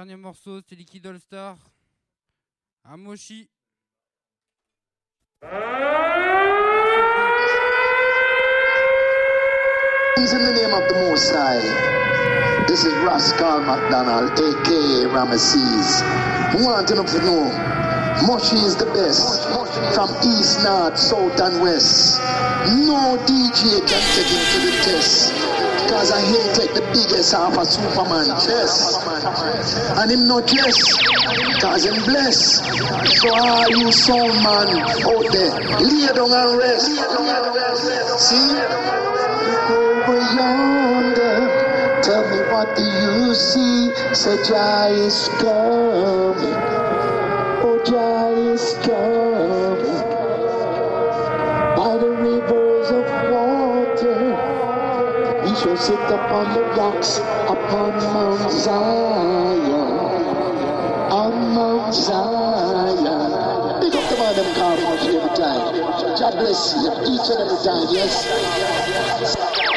Dernier morceau, c'est Liquid All Star. Amoshi. In the name of the Most High. This is Rascal McDonald, aka Ramesses. Who want to know? Moshi is the best. From east, north, south, and west. No DJ can take him to the test. Cause I hate take the biggest half of Superman chest. And him not yes. Cause him blessed. So all you sound man out there, lay down and rest. See? over yonder. Tell me what do you see? Say Jah is coming. Oh Jah is coming. Sit upon the rocks upon Mount Zion. On Mount Zion. Big up the man them Moshe every time. God bless you each and every time, yes.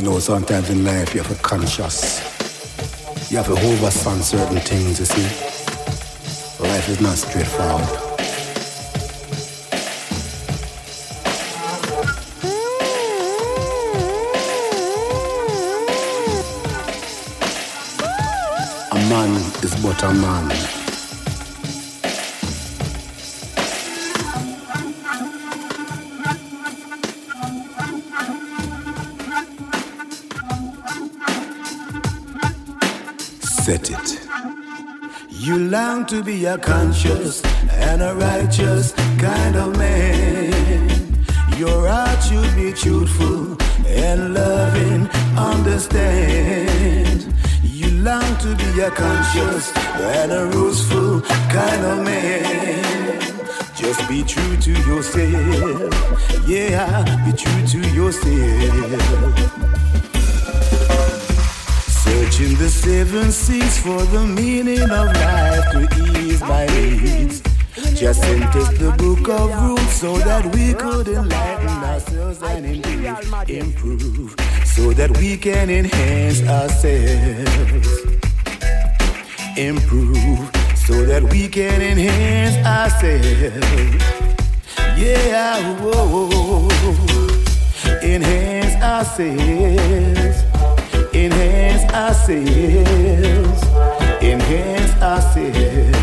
You know, sometimes in life you have to conscious. You have to overstand certain things, you see. Life is not straightforward. A man is but a man. You long to be a conscious and a righteous kind of man. Your heart should be truthful and loving, understand. You long to be a conscious and a ruthless kind of man. Just be true to yourself. Yeah, be true to yourself. Searching the seven seas for the meaning of life to ease my needs. Just sent us the book of rules so that we could enlighten ourselves and improve, improve so that we can enhance ourselves. Improve so that we can enhance ourselves. Yeah, whoa, enhance ourselves enhance ourselves, enhance ourselves.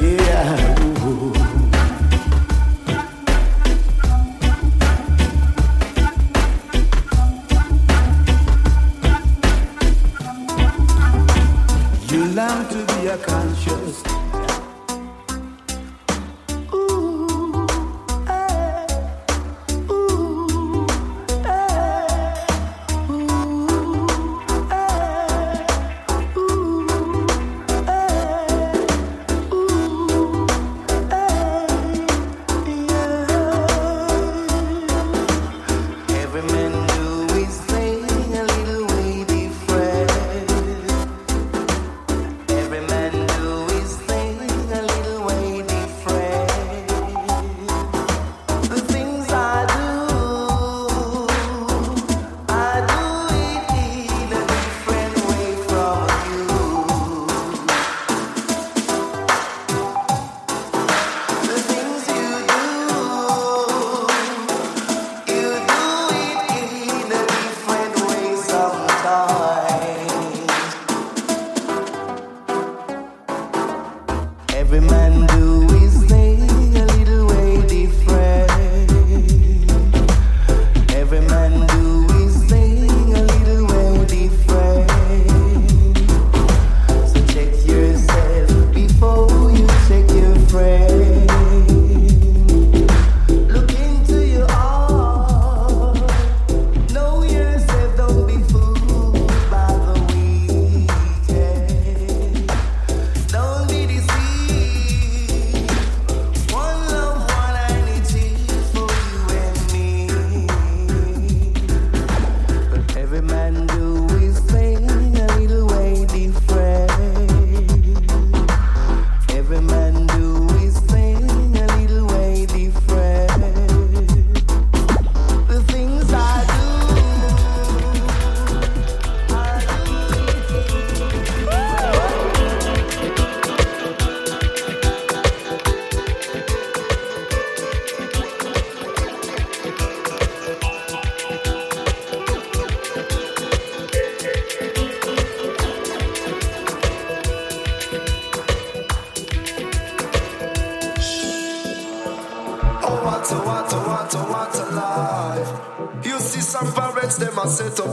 Yeah. ooh. You long to be a conscious.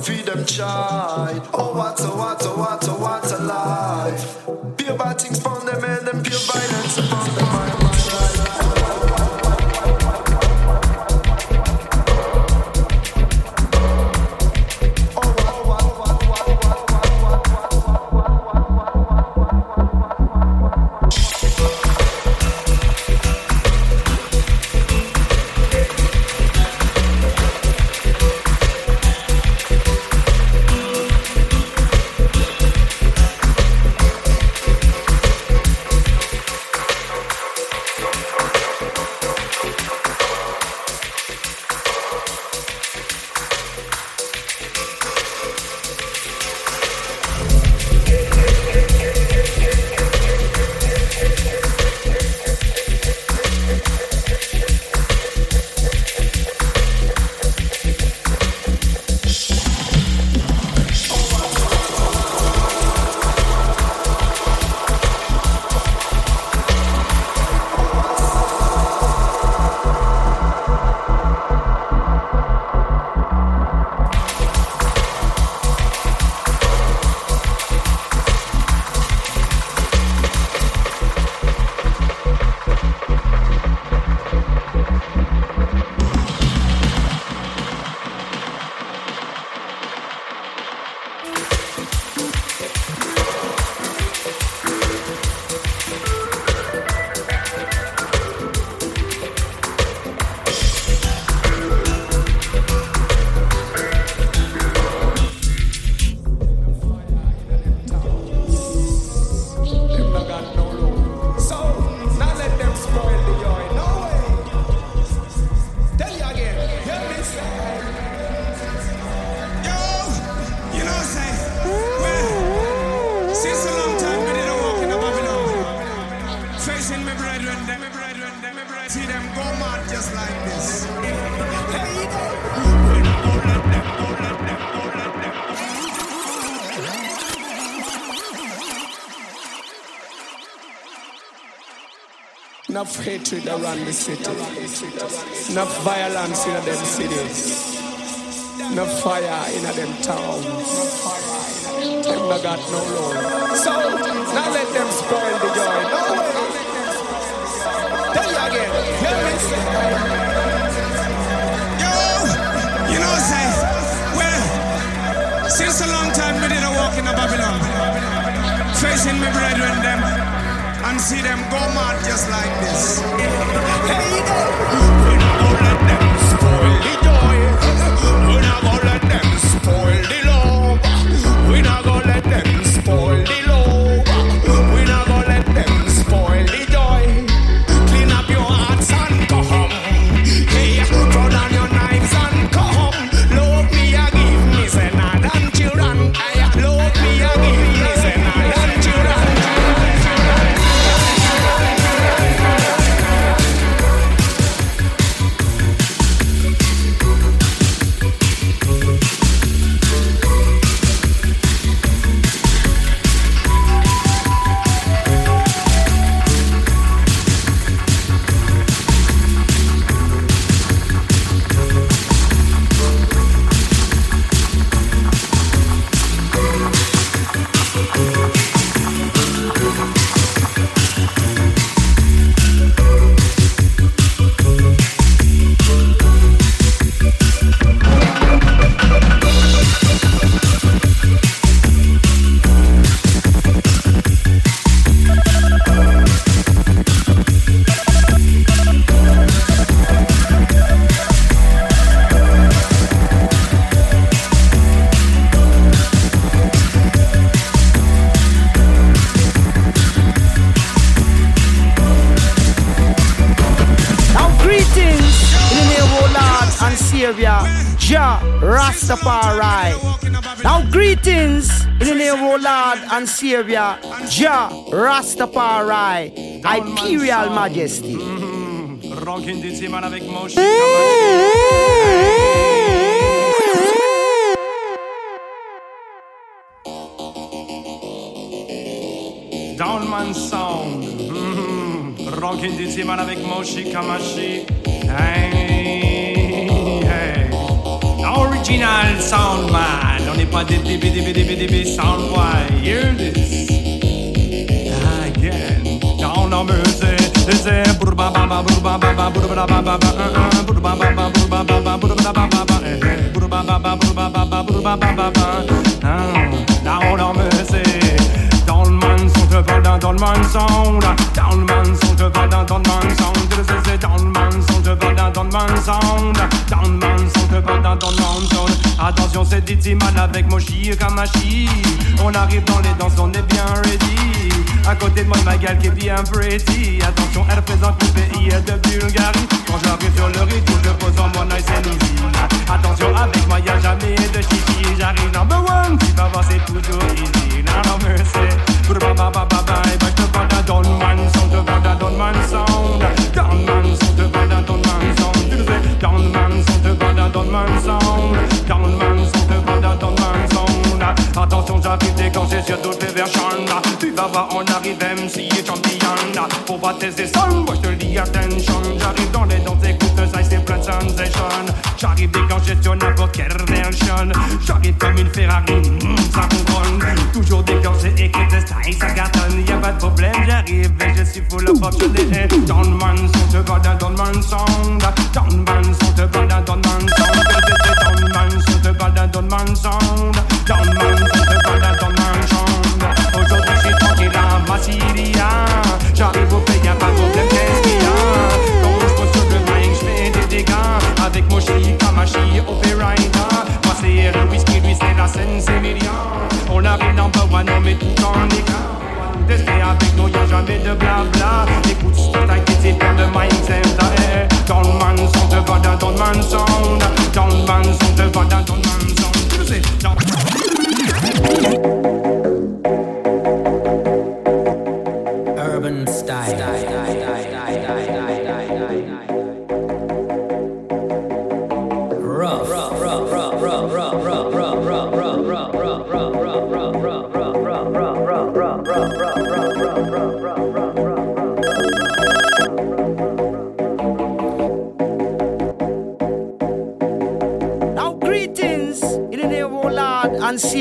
Feed them child. Oh, what a, what a, what a, what a life. Pure bad things Hatred around the city. Enough violence in them cities. Enough fire in them towns. Them not got no Lord. So, now let them spoil the joy. No Tell you again. Hear me. Yo, you know say, well, since a long time we didn't walk in Babylon. Facing my brethren them and see them go mad just like this. Hey, we're not gonna let them spoil the joy. We're not gonna let them spoil the love. We're not gonna let them and Savior, Jah Rastafari, Imperial Majesty. Mm-hmm. Rocking the. Downman Sound. Mm-hmm. Rocking the demon avec Moshe Kamashi. Hey, hey. Original Soundman. my diddy biddy biddy biddy biddy sound. Why hear this again? Down on mercy, This is burba ba ba burba ba ba burba uh-uh. ba ba ba burba ba ba burba uh-huh. ba ba burba ba ba ba burba ba uh-huh. ba burba ba ba burba ba ba ba. Down on mercy. Te parle dans le man sound. Dans le man son te parle dans le man sound. Dans le man son te parle dans le man sound. Dans le man son te parle dans le man sound. Attention c'est Dizzy man avec et Kamashi. On arrive dans les danses, on est bien ready. À côté de moi, ma gueule qui est bien pretty. Attention, elle représente le pays de Bulgarie. Quand j'arrive sur le rythme, je pose en moi nice and easy. Attention, avec moi, y'a jamais de chichi. J'arrive number one, tu vas voir, c'est toujours easy. Sound. Tu vas voir, on arrive MC et champion. Faut pas tester son, moi je te dis attention. J'arrive dans les danses, J'arrive n'importe quelle version. J'arrive comme une Ferrari, mm, ça. Toujours déclenché, écoute style, ça cartonne. Y'a pas de problème, j'arrive et je suis full of options. Le man, son te dans le man sound. Le man, son te dans le man sound. Le man, son te dans le man sound. Le man, son te dans le man sound. Aujourd'hui, tranquille à ma Syria. J'arrive au pays, y'a pas Moshi, Kamashi, Operator. C'est le whisky, lui, c'est la scène, c'est million. On arrive number one, on met tout en écart. Tester avec nous, y'a jamais de blabla. Écoute, c'est t'inquiète, c'est plein de mindset. Dans le man, son te va dans ton man sound. Dans le man, son te va dans ton man sound. Tu sais, dans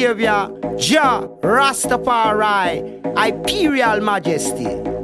Savior, Jah Rastafari, Imperial Majesty.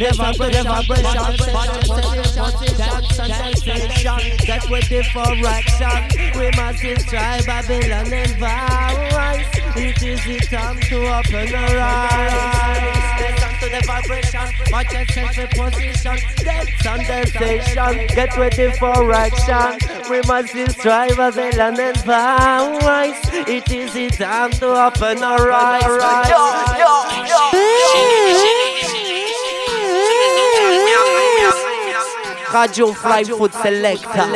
That we're different action. We must try Babylon and vice. It is time to open our eyes. Listen to the vibration, watch and sense the position. Dance on the station, get ready for action. We must try Babylon and vice. It is time to open our eyes. Radio Freiburg Selector.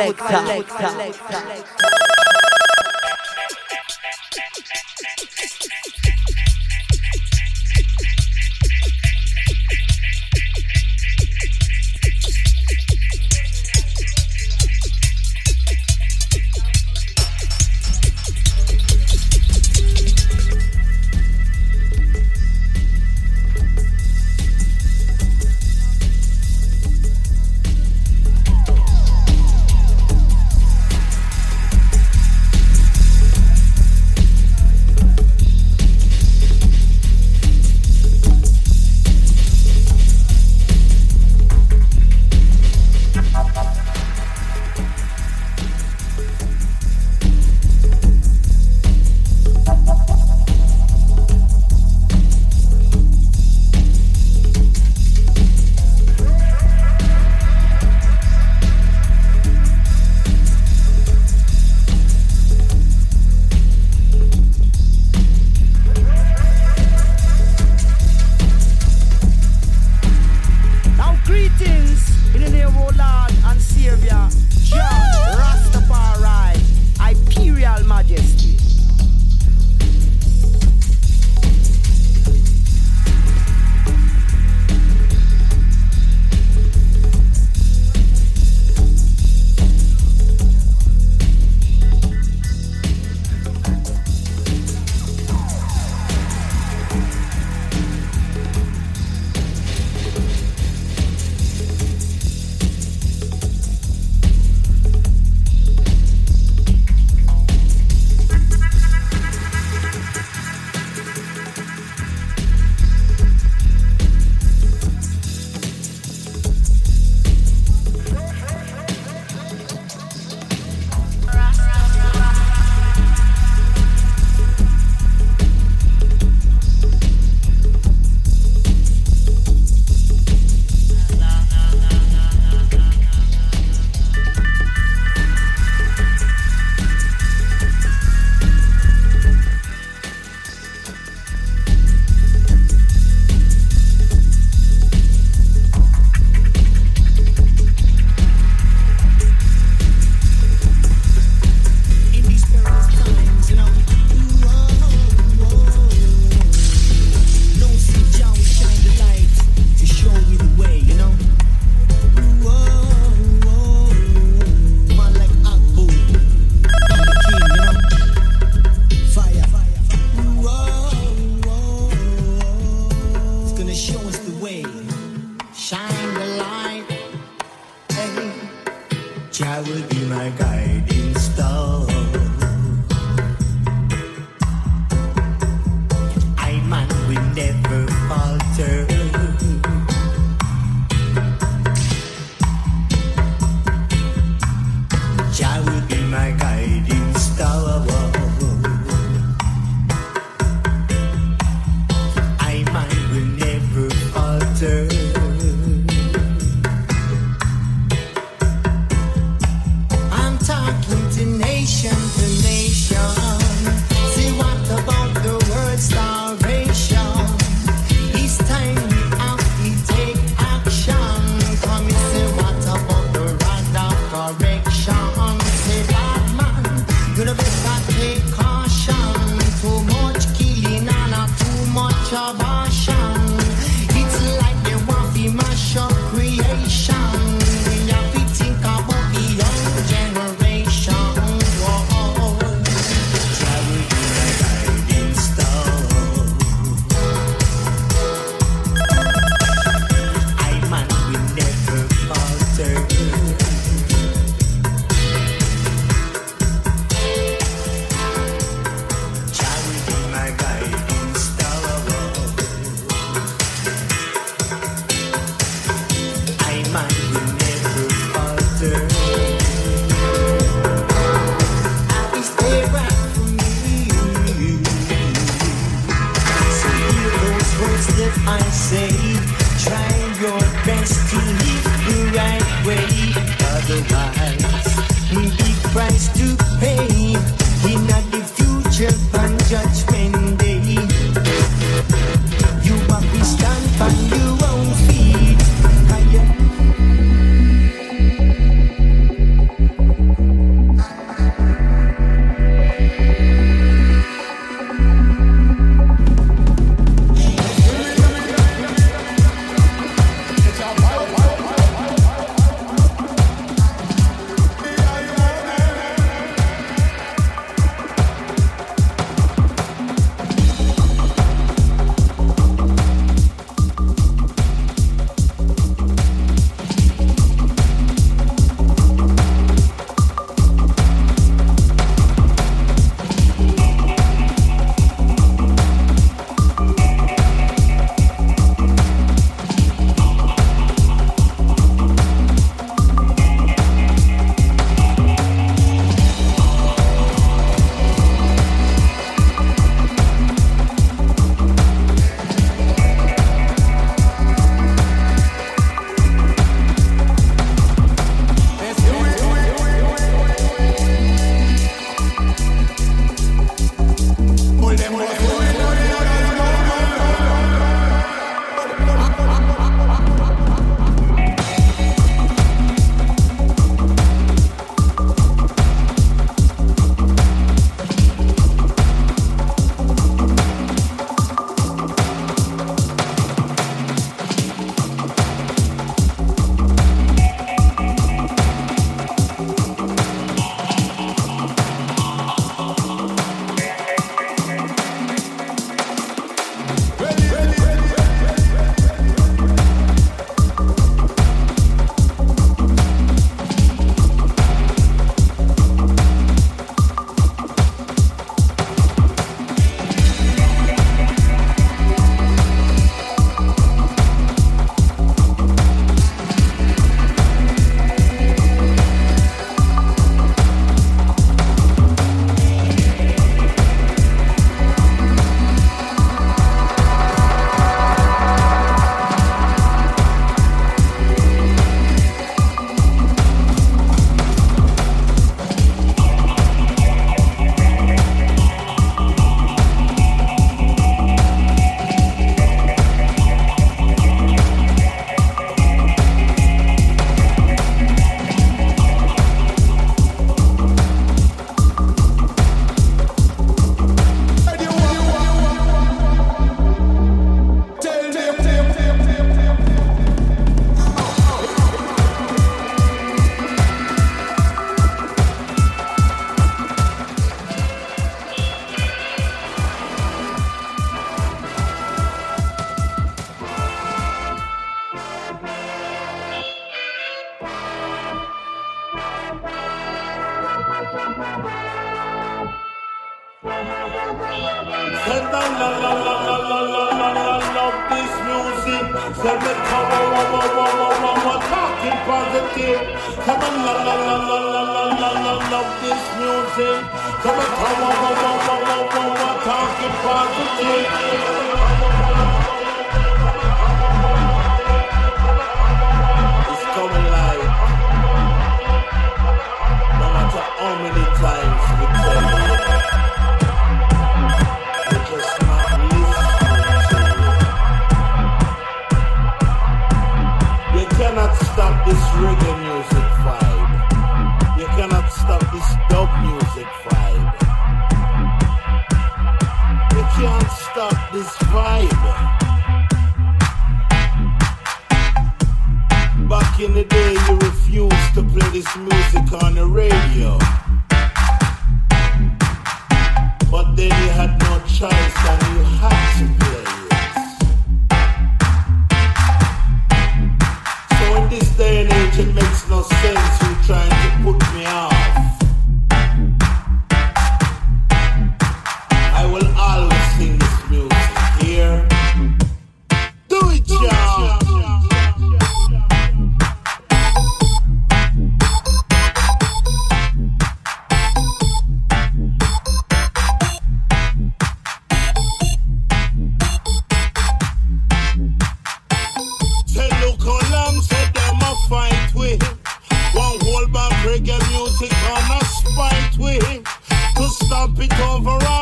Up it over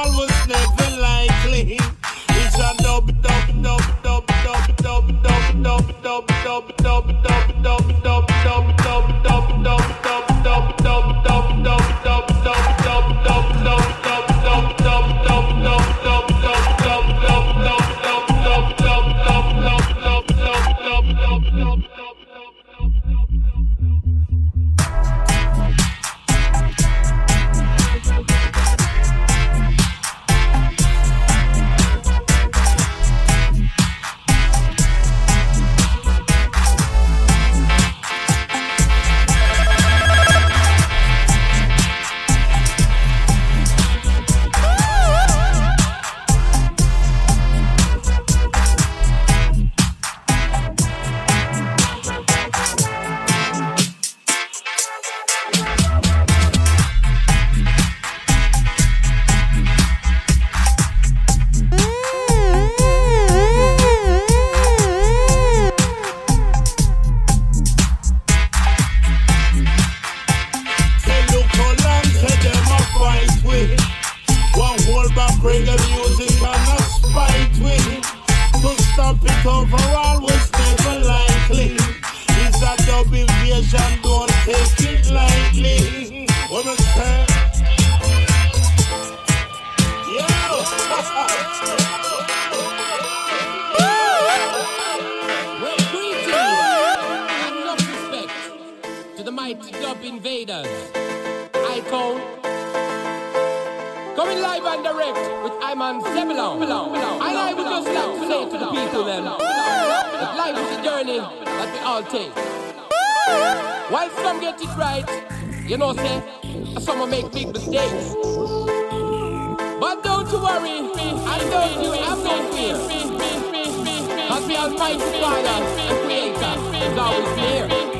live and direct with Iman Zebulon. And I would just like to say to the people then that life is a journey that we all take. While some get it right, you know, say, some will make big mistakes. But don't you worry, I don't do have I'm not fear. Cause the Almighty Father and Creator is always there.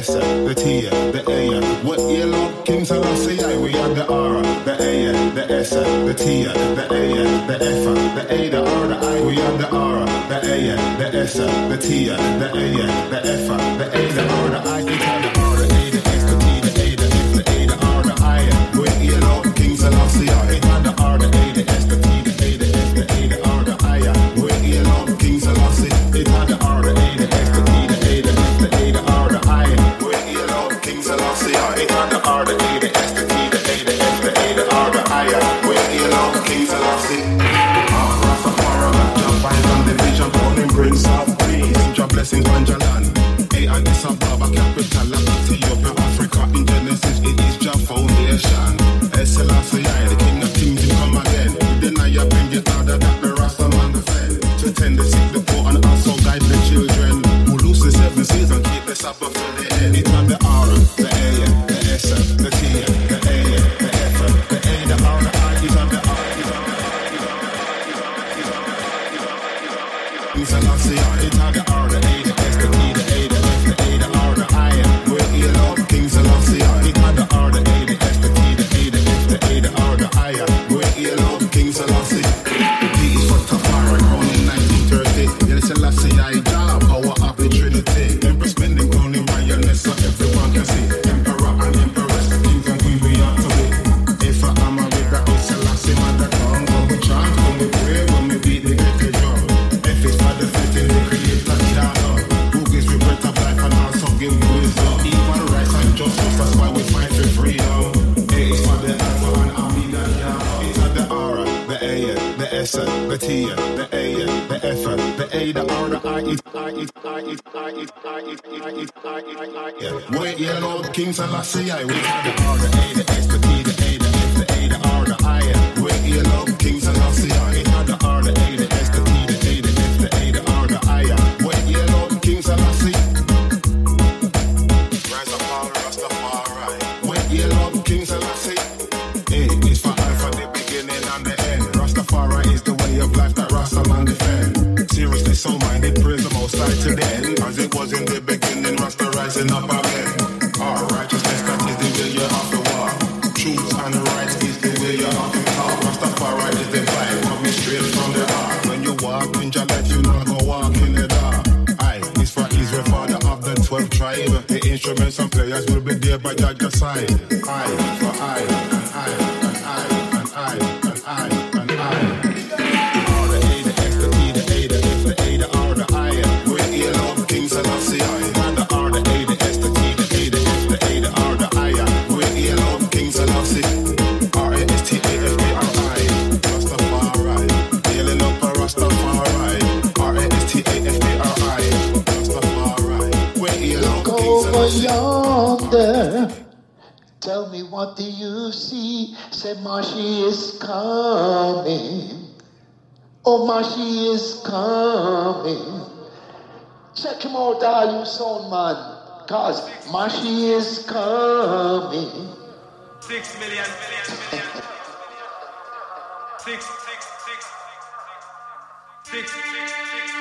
S, the T, the A. What yellow King Selassie, we have the R, the A, the S, the T, the A, the F, the A, the R, the I. We have the R, the A, the S, the T, the A, the F, the A, the R, the I. Selassie, it had the R, the A, the S, the E, T, the A, the F, the A, the R, the I, it, I, it, I, it, I, it, I, it, I, it, I, it, I, it. Wait, yeah, Lord King Selassie, I, we have the R, the A, the S, the T, the A, the F, the A, the R, the I. Wait, yeah, Lord King Selassie, I, it had the R, the A, the S, the T. by Jaja side. Aye. Yonder. Tell me what do you see? Say Mashi is coming. Oh, Mashi is coming. Check him out, all you sound man. Cause Mashi is coming. Six million, million, million. Six, six, six. Six, six, six.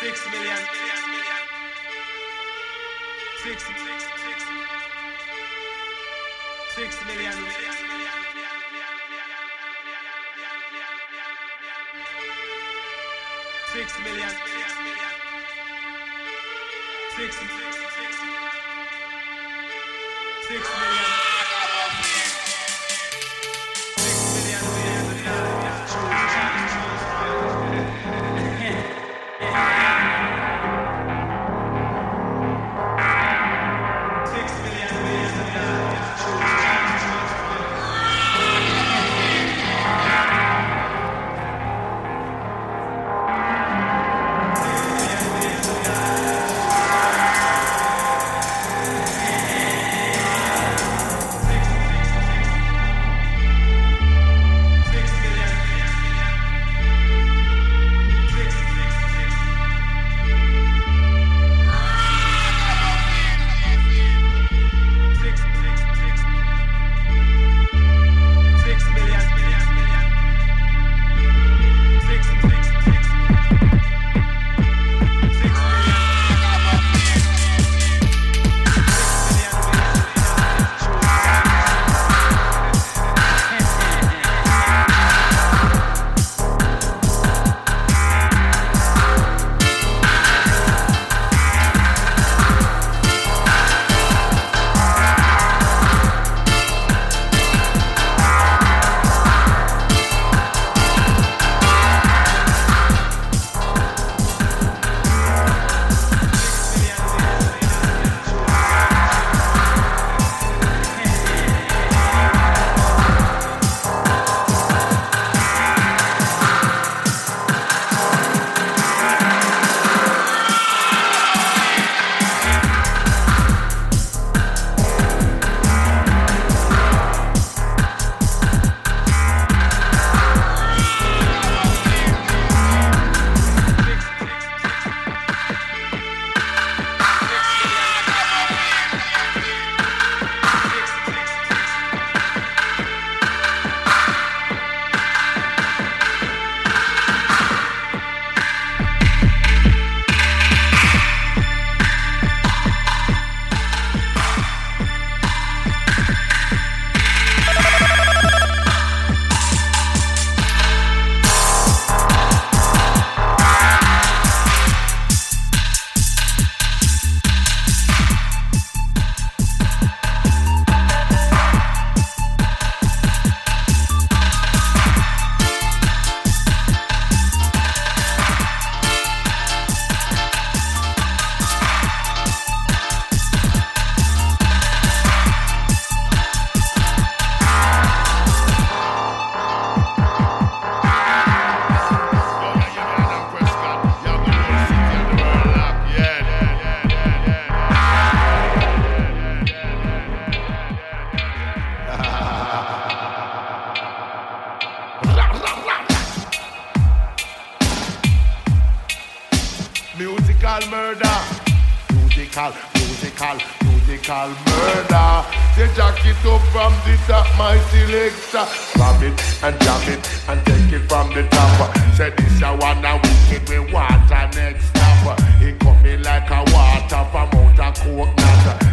Six million, million, million. Six, six, six. Six million. Six million. Six, six, six. Six million. musical, musical, musical murder. They jack it up from the top, my selector. Grab it and jam it and take it from the top. Say this a one a wicked with water next up. It coming like a water from out a coconut.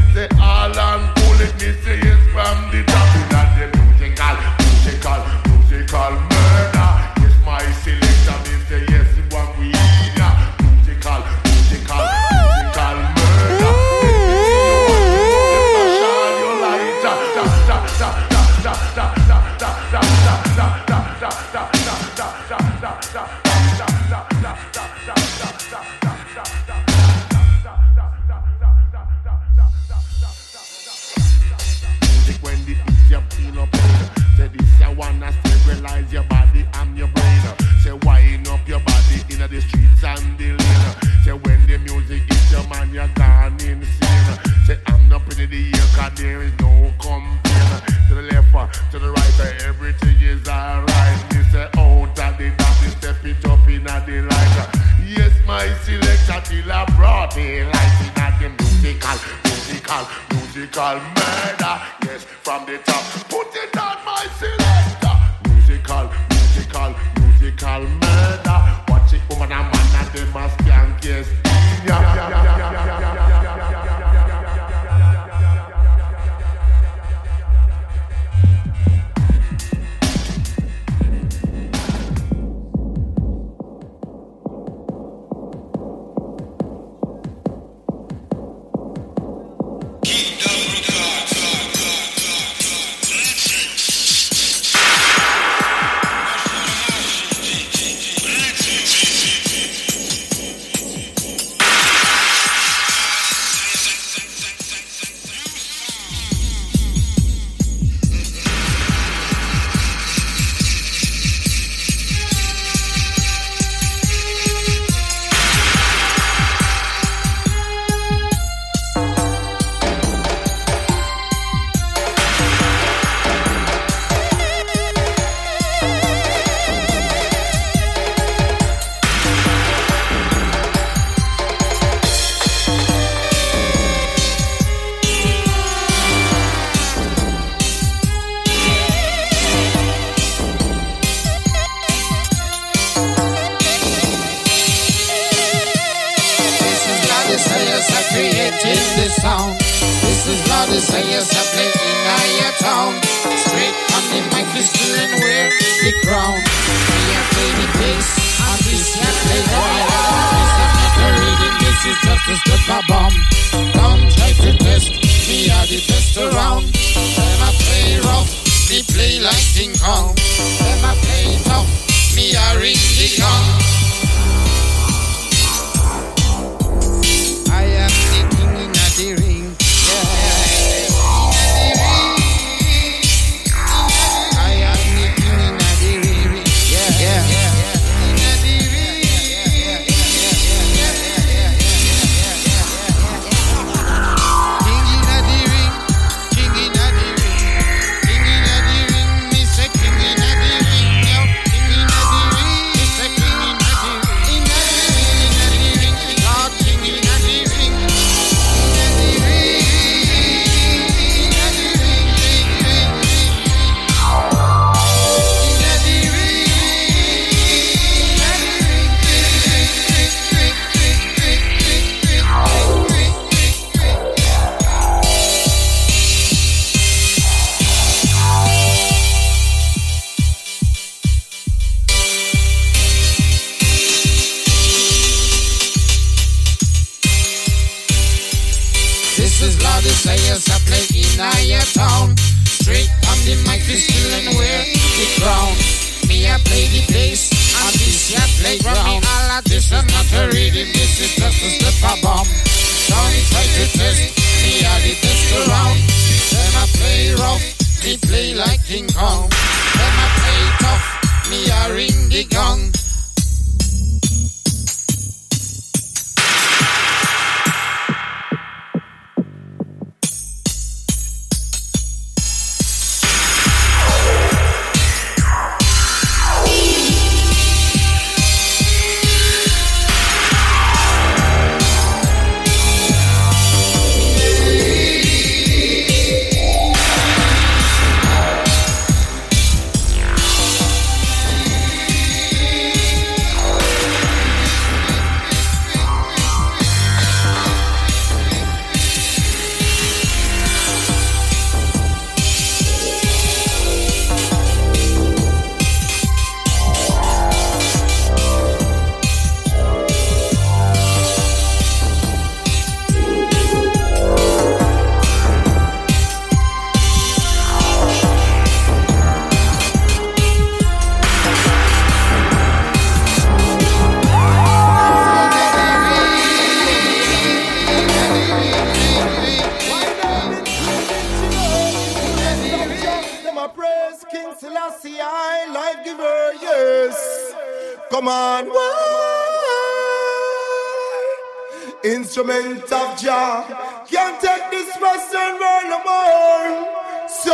Instrument of Jah can't take this Western world no more. So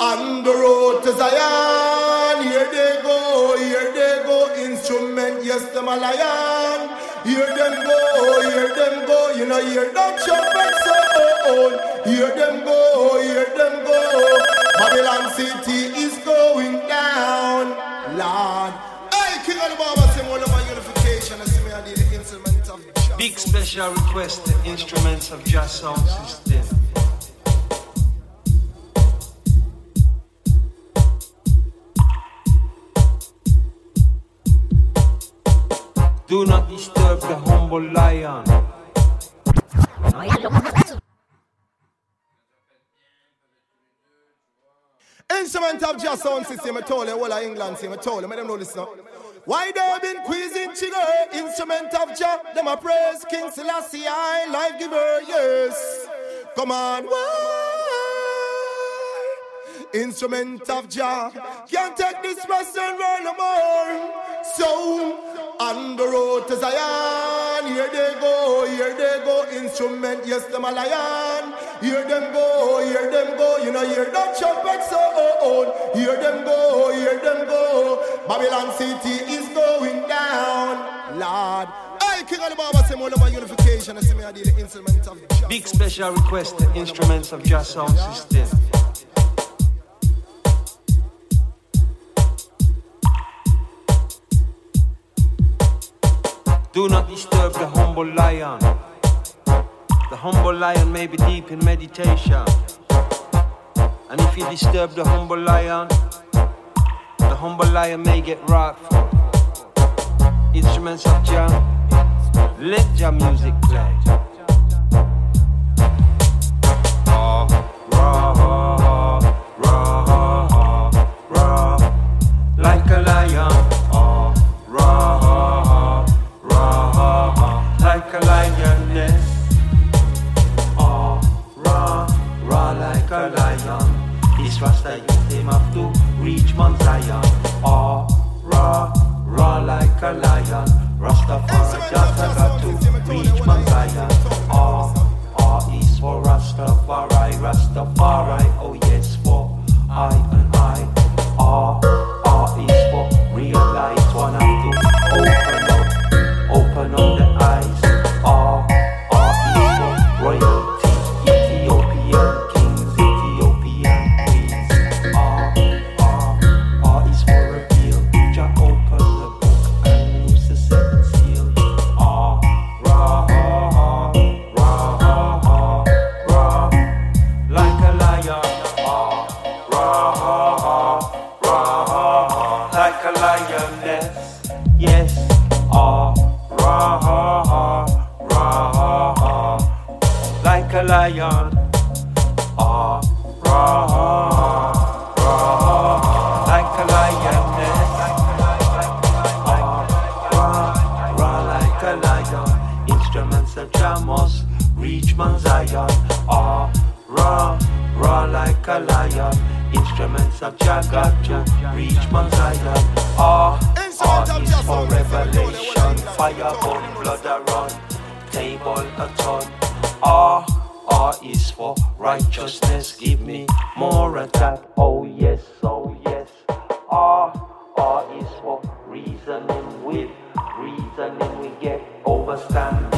on the road to Zion, here they go, here they go. Instrument, yes, them a lion. Hear them go, hear them go. You know, hear them trumpet sound. Hear them go, hear them go. Babylon city is going down, Lord. Hey, King of the Baba, say more about unification. Big special request, the instruments of Jah Sound System. Do not disturb the humble lion. Instrument of Jah sound system, I told you, all of England I told you, make them know this now. Why they been quizzing Chigger, instrument of Jah, them a praise King Selassie, I life giver, yes. Come on, why? Instrument of Jah, can't take this Western world no more. So, on the road to Zion, here they go, here they go. Instrument, yes, them a lion. Hear them go, hear them go. You know, hear that trumpet sound. Hear them go, hear them go. Babylon city is going down, Lord. The the Big special request, the instruments of Jah Sound System. Do not disturb the humble lion. The humble lion may be deep in meditation. And if you disturb the humble lion, the humble lion may get wrathful. Instruments of Jah, let your music play. Ah, rah, rah, This Rasta youth him have to reach Mount Zion. Ah, rah, rah, like a lion. Rastafari just got to reach Mount Zion. Ah, ah is for Rastafari, Rastafari. Oh yes, for I and I. Ah is for real one Jamos reach Mount Zion. Ah, raw, rah, like a lion. Instruments of Jagat to reach Mount Zion. Ah, ah is for revelation. Fire burn, blood a run. Table a ton. Ah, ah is for righteousness. Give me more of that. Oh yes, oh yes. Ah, ah is for reasoning with reasoning we get overstanding.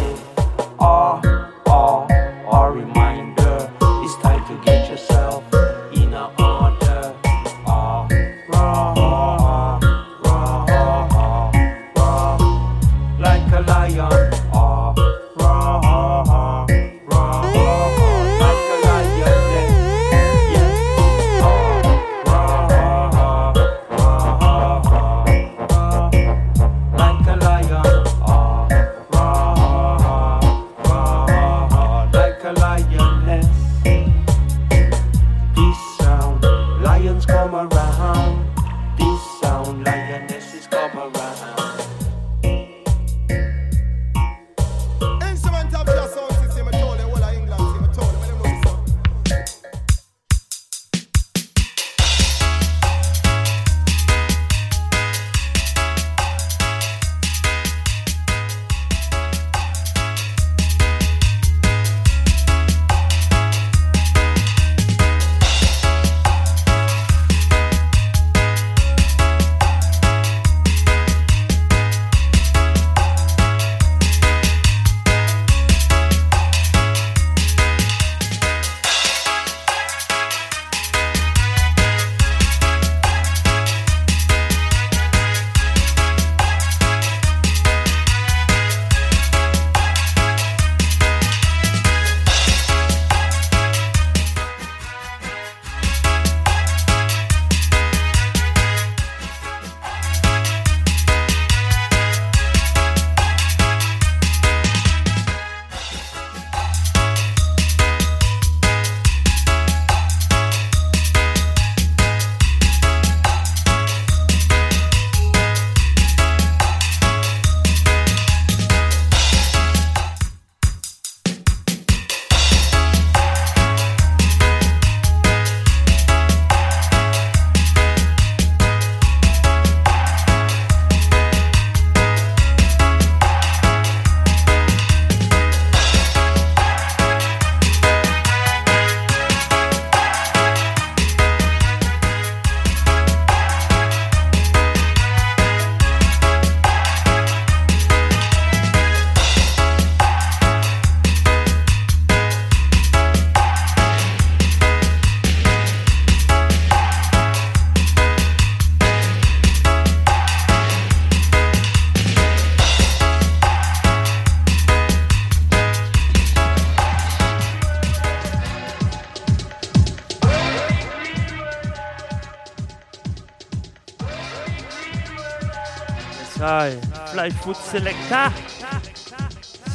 Flyfoot Selecta.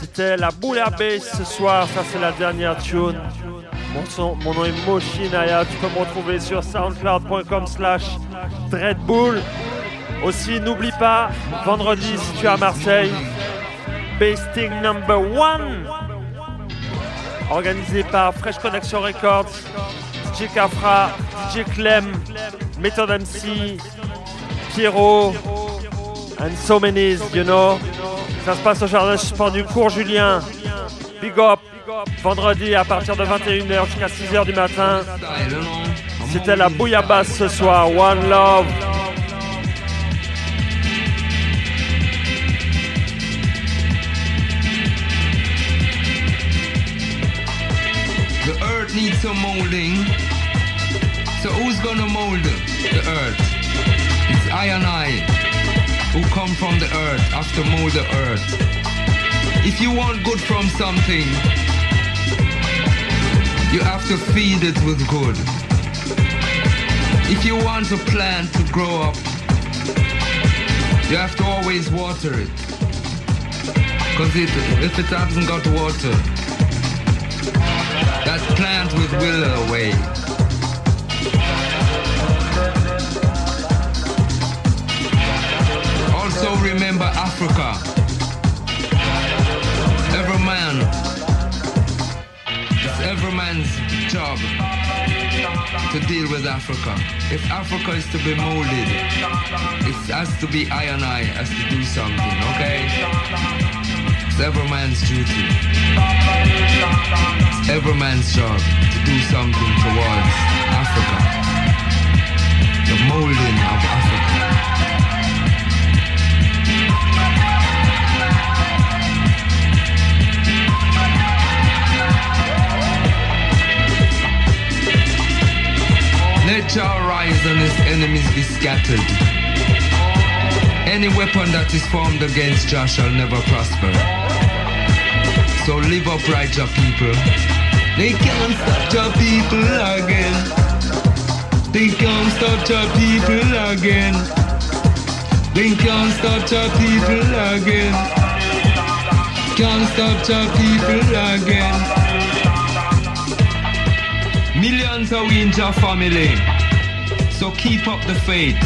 C'était la boule à bass ce soir, ça c'est la dernière tune. Mon, son- mon nom est Moshi Naya, tu peux me retrouver sur soundcloud.com slash dreadbull. Aussi, n'oublie pas, vendredi si tu es à Marseille, Basting Number One, organisé par Fresh Connection Records, DJ Cafra, DJ Clem, Method MC, Pierrot, and so many, you know. Ça se passe au jardin suspendu, cours Julien. Big up, vendredi à partir de 21h jusqu'à 6h du matin. C'était la bouillabasse ce soir, One Love. The earth needs some molding. So who's gonna mold the earth? It's I and I who come from the earth to mold the earth. If you want good from something, you have to feed it with good. If you want a plant to grow up, you have to always water it. Because it, if it hasn't got water, that plant will wither away. Also remember Africa. Every man, it's every man's job to deal with Africa. If Africa is to be molded, it has to be I and I has to do something, okay? It's every man's duty. It's every man's job to do something towards Africa. The molding of Africa. Jah rise and his enemies be scattered. Any weapon that is formed against Jah shall never prosper. So live upright, Jah people. They can't stop Jah people again. They can't stop Jah people again. They can't stop Jah people again. Can't stop Jah people again. Millions in Jah family. So keep up the faith.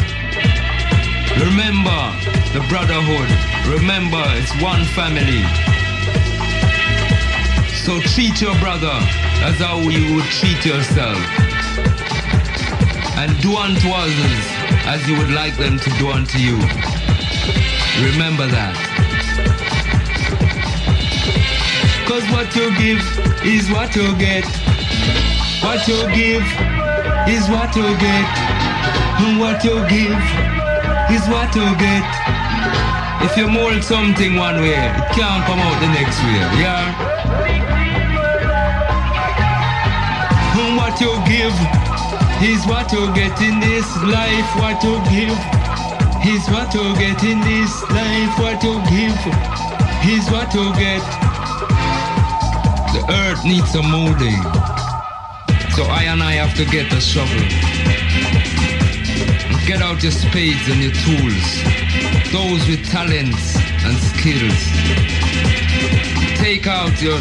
Remember the brotherhood. Remember it's one family. So treat your brother as how you would treat yourself. And do unto others as you would like them to do unto you. Remember that. Cause what you give is what you get. What you give is what you get. And what you give is what you get. If you mold something one way, it can't come out the next way. Yeah? And what you give is what you get in this life. What you give is what you get in this life. What you give is what you get. The earth needs a molding. So I and I have to get a shovel. Get out your spades and your tools. Those with talents and skills. Take out your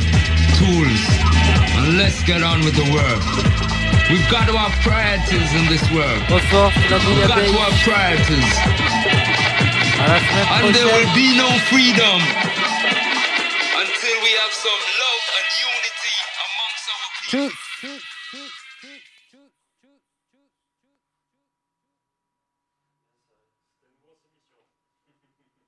tools and let's get on with the work. We've got to have priorities in this work. We've got to have priorities. And there will be no freedom until we have some love and unity amongst our people. Truth.